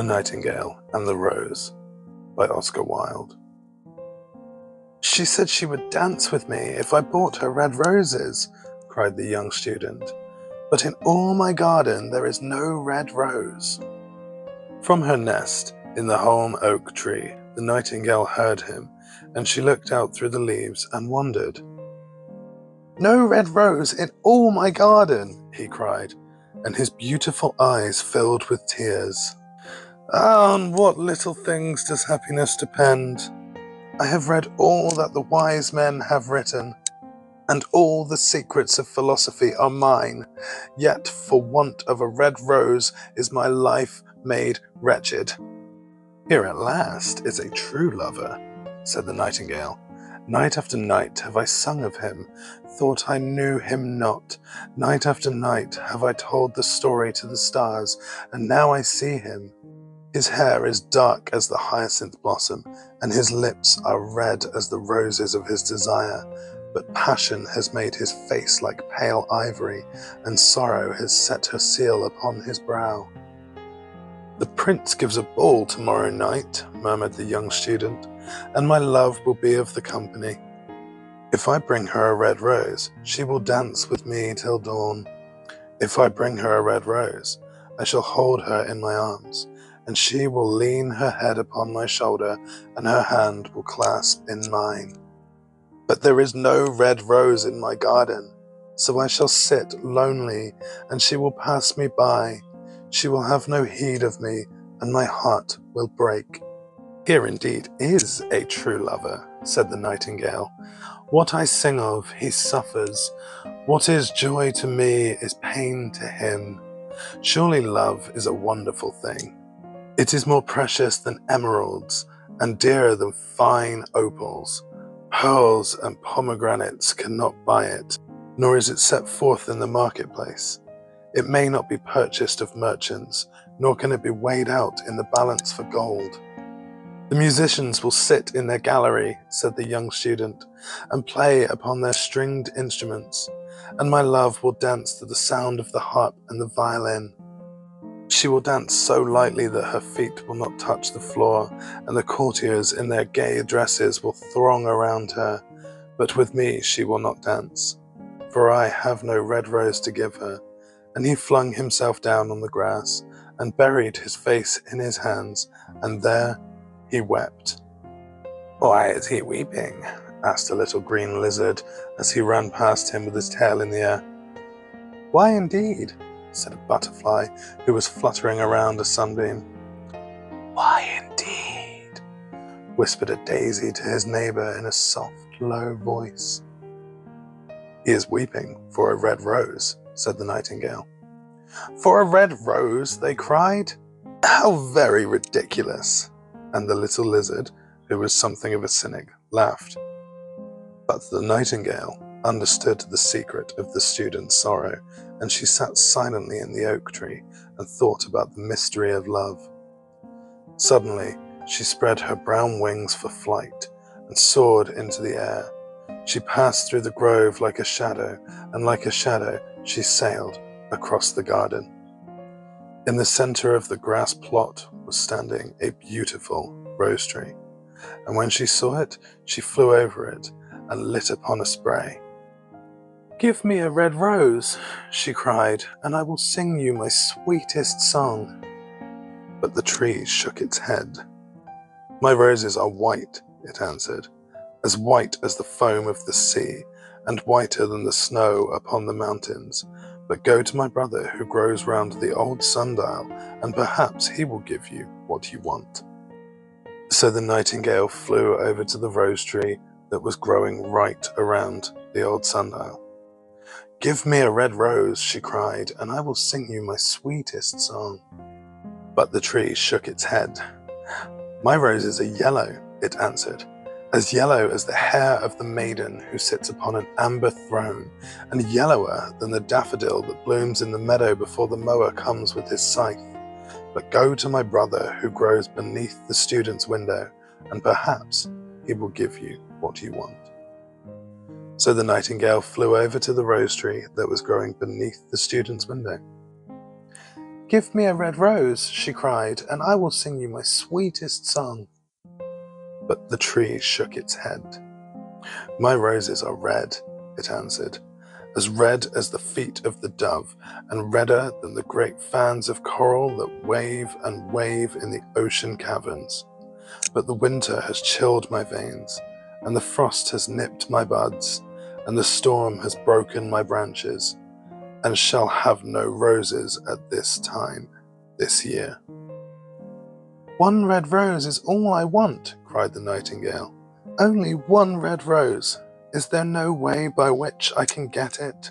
The Nightingale and the Rose by Oscar Wilde. She said she would dance with me if I bought her red roses, cried the young student. But in all my garden there is no red rose. From her nest in the holm oak tree, the nightingale heard him, and she looked out through the leaves and wondered. No red rose in all my garden, he cried, and his beautiful eyes filled with tears. On what little things does happiness depend? I have read all that the wise men have written, and all the secrets of philosophy are mine. Yet, for want of a red rose, is my life made wretched. Here at last is a true lover, said the nightingale. Night after night have I sung of him, thought I knew him not. Night after night have I told the story to the stars, and now I see him. His hair is dark as the hyacinth blossom, and his lips are red as the roses of his desire. But passion has made his face like pale ivory, and sorrow has set her seal upon his brow. The prince gives a ball tomorrow night, murmured the young student, and my love will be of the company. If I bring her a red rose, she will dance with me till dawn. If I bring her a red rose, I shall hold her in my arms and she will lean her head upon my shoulder, and her hand will clasp in mine. But there is no red rose in my garden, so I shall sit lonely, and she will pass me by. She will have no heed of me, and my heart will break. Here indeed is a true lover, said the nightingale. What I sing of, he suffers. What is joy to me is pain to him. Surely love is a wonderful thing. It is more precious than emeralds and dearer than fine opals. Pearls and pomegranates cannot buy it, nor is it set forth in the marketplace. It may not be purchased of merchants, nor can it be weighed out in the balance for gold. The musicians will sit in their gallery, said the young student, and play upon their stringed instruments, and my love will dance to the sound of the harp and the violin. She will dance so lightly that her feet will not touch the floor, and the courtiers in their gay dresses will throng around her. But with me she will not dance, for I have no red rose to give her. And he flung himself down on the grass, and buried his face in his hands, and there he wept. Why is he weeping? asked a little green lizard as he ran past him with his tail in the air. Why indeed? Said a butterfly who was fluttering around a sunbeam. Why indeed? whispered a daisy to his neighbor in a soft, low voice. He is weeping for a red rose, said the nightingale. For a red rose, they cried. How very ridiculous! And the little lizard, who was something of a cynic, laughed. But the nightingale understood the secret of the student's sorrow, and she sat silently in the oak tree and thought about the mystery of love. Suddenly, she spread her brown wings for flight and soared into the air. She passed through the grove like a shadow, and like a shadow, she sailed across the garden. In the center of the grass plot was standing a beautiful rose tree, and when she saw it, she flew over it and lit upon a spray. Give me a red rose, she cried, and I will sing you my sweetest song. But the tree shook its head. My roses are white, it answered, as white as the foam of the sea, and whiter than the snow upon the mountains. But go to my brother who grows round the old sundial, and perhaps he will give you what you want. So the nightingale flew over to the rose tree that was growing right around the old sundial. Give me a red rose, she cried, and I will sing you my sweetest song. But the tree shook its head. My roses are yellow, it answered, as yellow as the hair of the maiden who sits upon an amber throne, and yellower than the daffodil that blooms in the meadow before the mower comes with his scythe. But go to my brother who grows beneath the student's window, and perhaps he will give you what you want. So the nightingale flew over to the rose tree that was growing beneath the student's window. Give me a red rose, she cried, and I will sing you my sweetest song. But the tree shook its head. My roses are red, it answered, as red as the feet of the dove, and redder than the great fans of coral that wave and wave in the ocean caverns. But the winter has chilled my veins, and the frost has nipped my buds, and the storm has broken my branches, and shall have no roses at this time this year. One red rose is all I want, cried the nightingale. Only one red rose. Is there no way by which I can get it?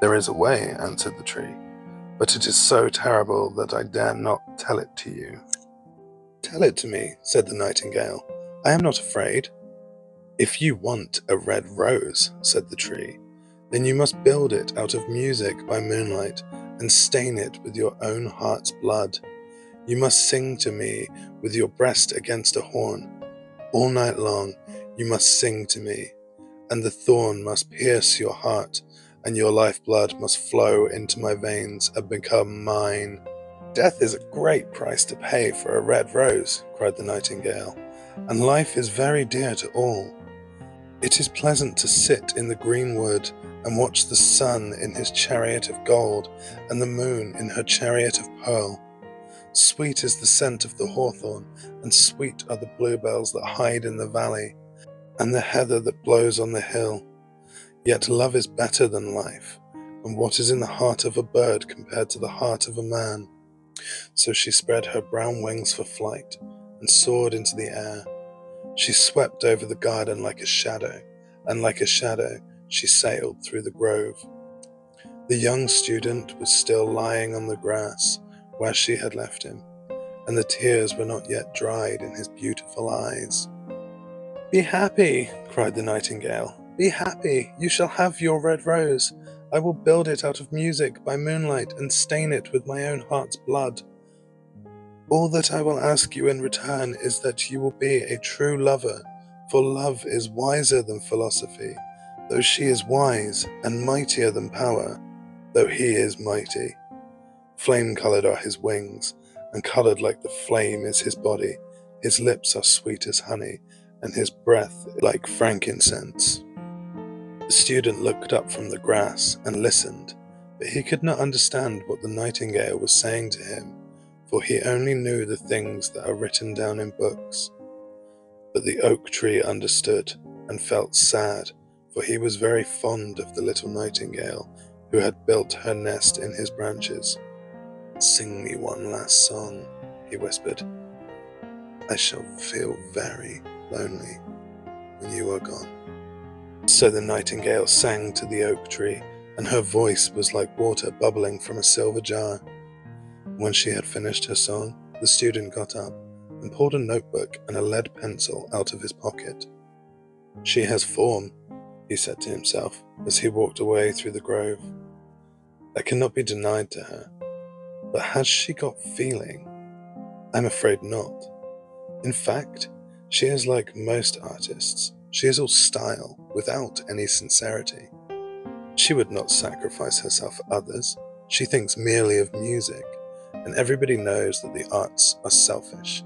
There is a way, answered the tree, but it is so terrible that I dare not tell it to you. Tell it to me, said the nightingale. I am not afraid. If you want a red rose, said the tree, then you must build it out of music by moonlight and stain it with your own heart's blood. You must sing to me with your breast against a horn. All night long you must sing to me, and the thorn must pierce your heart, and your lifeblood must flow into my veins and become mine. Death is a great price to pay for a red rose, cried the nightingale, and life is very dear to all. It is pleasant to sit in the green wood and watch the sun in his chariot of gold and the moon in her chariot of pearl. Sweet is the scent of the hawthorn, and sweet are the bluebells that hide in the valley and the heather that blows on the hill. Yet love is better than life, and what is in the heart of a bird compared to the heart of a man? So she spread her brown wings for flight and soared into the air. She swept over the garden like a shadow, and like a shadow she sailed through the grove. The young student was still lying on the grass where she had left him, and the tears were not yet dried in his beautiful eyes. Be happy, cried the nightingale. Be happy, you shall have your red rose. I will build it out of music by moonlight and stain it with my own heart's blood. All that I will ask you in return is that you will be a true lover, for love is wiser than philosophy, though she is wise, and mightier than power, though he is mighty. Flame coloured are his wings, and coloured like the flame is his body. His lips are sweet as honey, and his breath like frankincense. The student looked up from the grass and listened, but he could not understand what the nightingale was saying to him, for he only knew the things that are written down in books. But the oak tree understood and felt sad, for he was very fond of the little nightingale who had built her nest in his branches. Sing me one last song, he whispered. I shall feel very lonely when you are gone. So the nightingale sang to the oak tree, and her voice was like water bubbling from a silver jar. When she had finished her song, the student got up and pulled a notebook and a lead pencil out of his pocket. She has form, he said to himself as he walked away through the grove. That cannot be denied to her. But has she got feeling? I'm afraid not. In fact, she is like most artists, she is all style without any sincerity. She would not sacrifice herself for others, she thinks merely of music, and everybody knows that the arts are selfish.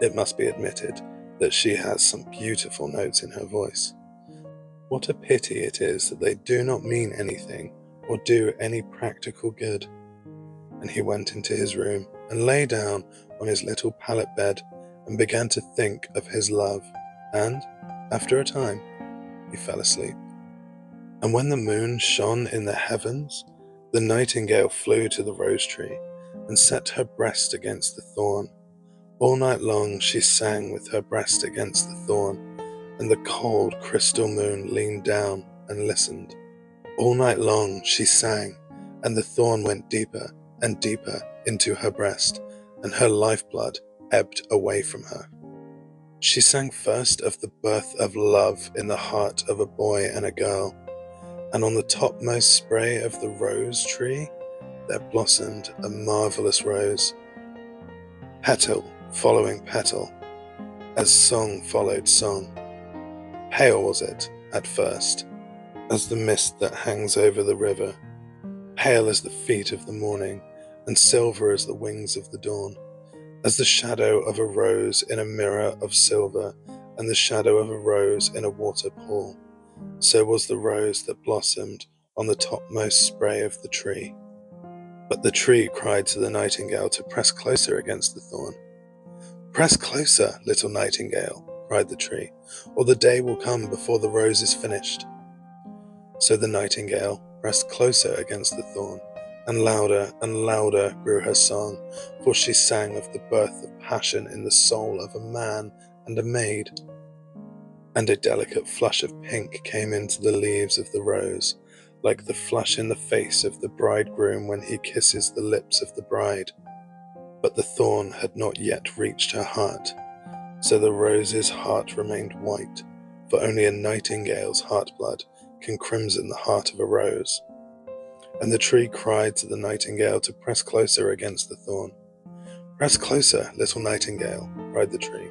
It must be admitted that she has some beautiful notes in her voice. What a pity it is that they do not mean anything or do any practical good. And he went into his room and lay down on his little pallet bed and began to think of his love, and, after a time, he fell asleep. And when the moon shone in the heavens, the nightingale flew to the rose tree and set her breast against the thorn. All night long she sang with her breast against the thorn, and the cold crystal moon leaned down and listened. All night long she sang, and the thorn went deeper and deeper into her breast, and her lifeblood ebbed away from her. She sang first of the birth of love in the heart of a boy and a girl, and on the topmost spray of the rose tree there blossomed a marvelous rose, petal following petal, as song followed song. Pale was it at first, as the mist that hangs over the river, pale as the feet of the morning, and silver as the wings of the dawn, as the shadow of a rose in a mirror of silver, and the shadow of a rose in a water pool. So was the rose that blossomed on the topmost spray of the tree. But the tree cried to the nightingale to press closer against the thorn. Press closer, little nightingale, cried the tree, or the day will come before the rose is finished. So the nightingale pressed closer against the thorn, and louder and louder grew her song, for she sang of the birth of passion in the soul of a man and a maid. And a delicate flush of pink came into the leaves of the rose, like the flush in the face of the bridegroom when he kisses the lips of the bride. But the thorn had not yet reached her heart, so the rose's heart remained white, for only a nightingale's heart blood can crimson the heart of a rose. And the tree cried to the nightingale to press closer against the thorn. Press closer, little nightingale, cried the tree,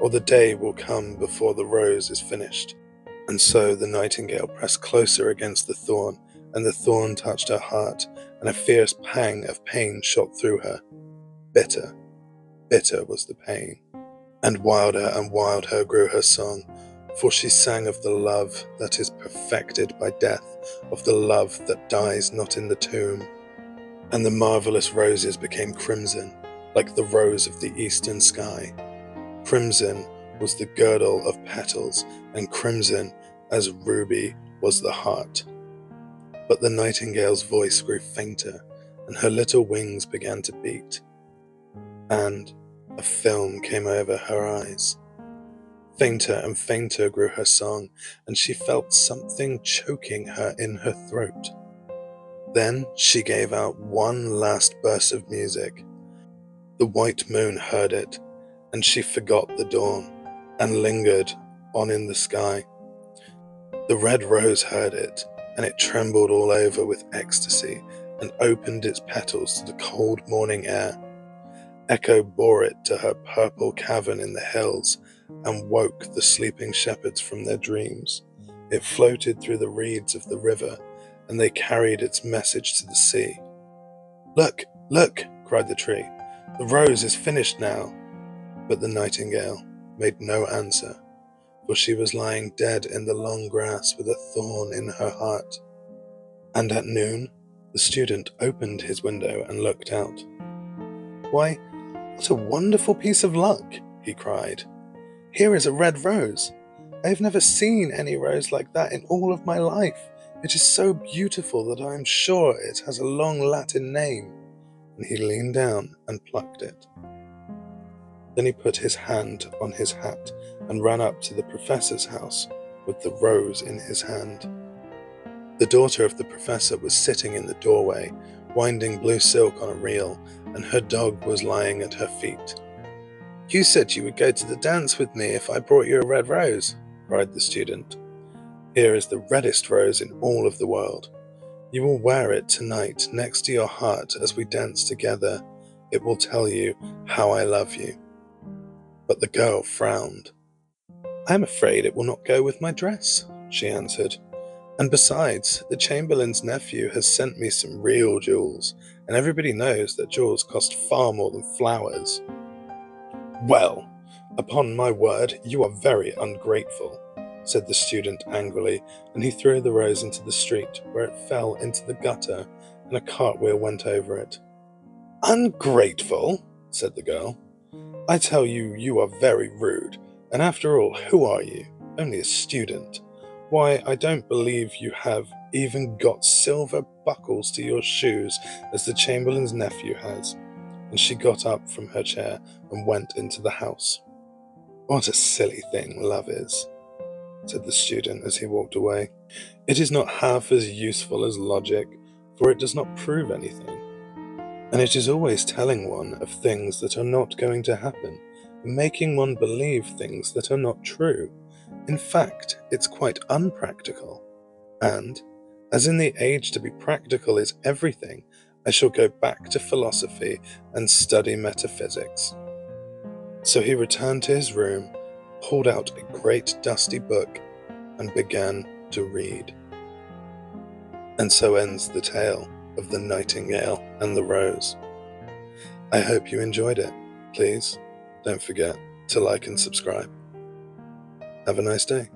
or the day will come before the rose is finished. And so the nightingale pressed closer against the thorn, and the thorn touched her heart, and a fierce pang of pain shot through her. Bitter, bitter was the pain. And wilder and wilder grew her song, for she sang of the love that is perfected by death, of the love that dies not in the tomb. And the marvelous roses became crimson, like the rose of the eastern sky. Crimson was the girdle of petals, and crimson as ruby was the heart. But the nightingale's voice grew fainter, and her little wings began to beat, and a film came over her eyes. Fainter and fainter grew her song, and she felt something choking her in her throat. Then she gave out one last burst of music. The white moon heard it, and she forgot the dawn and lingered on in the sky. The red rose heard it, and it trembled all over with ecstasy and opened its petals to the cold morning air. Echo bore it to her purple cavern in the hills and woke the sleeping shepherds from their dreams. It floated through the reeds of the river, and they carried its message to the sea. Look, look, cried the tree, the rose is finished now. But the nightingale made no answer, for she was lying dead in the long grass with a thorn in her heart. And at noon, the student opened his window and looked out. Why, what a wonderful piece of luck, he cried. Here is a red rose. I have never seen any rose like that in all of my life. It is so beautiful that I am sure it has a long Latin name. And he leaned down and plucked it. Then he put his hand on his hat and ran up to the professor's house with the rose in his hand. The daughter of the professor was sitting in the doorway, winding blue silk on a reel, and her dog was lying at her feet. You said you would go to the dance with me if I brought you a red rose, cried the student. Here is the reddest rose in all of the world. You will wear it tonight next to your heart as we dance together. It will tell you how I love you. But the girl frowned. I am afraid it will not go with my dress, she answered. And besides, the Chamberlain's nephew has sent me some real jewels, and everybody knows that jewels cost far more than flowers. Well, upon my word, you are very ungrateful, said the student angrily, and he threw the rose into the street, where it fell into the gutter, and a cartwheel went over it. Ungrateful, said the girl. I tell you, you are very rude. And after all, who are you? Only a student. Why, I don't believe you have even got silver buckles to your shoes as the Chamberlain's nephew has. And she got up from her chair and went into the house. What a silly thing love is, said the student as he walked away. It is not half as useful as logic, for it does not prove anything and it is always telling one of things that are not going to happen, and making one believe things that are not true. In fact, it's quite unpractical. And, as in the age to be practical is everything, I shall go back to philosophy and study metaphysics. So he returned to his room, pulled out a great dusty book, and began to read. And so ends the tale of the Nightingale and the Rose. I hope you enjoyed it. Please don't forget to like and subscribe. Have a nice day.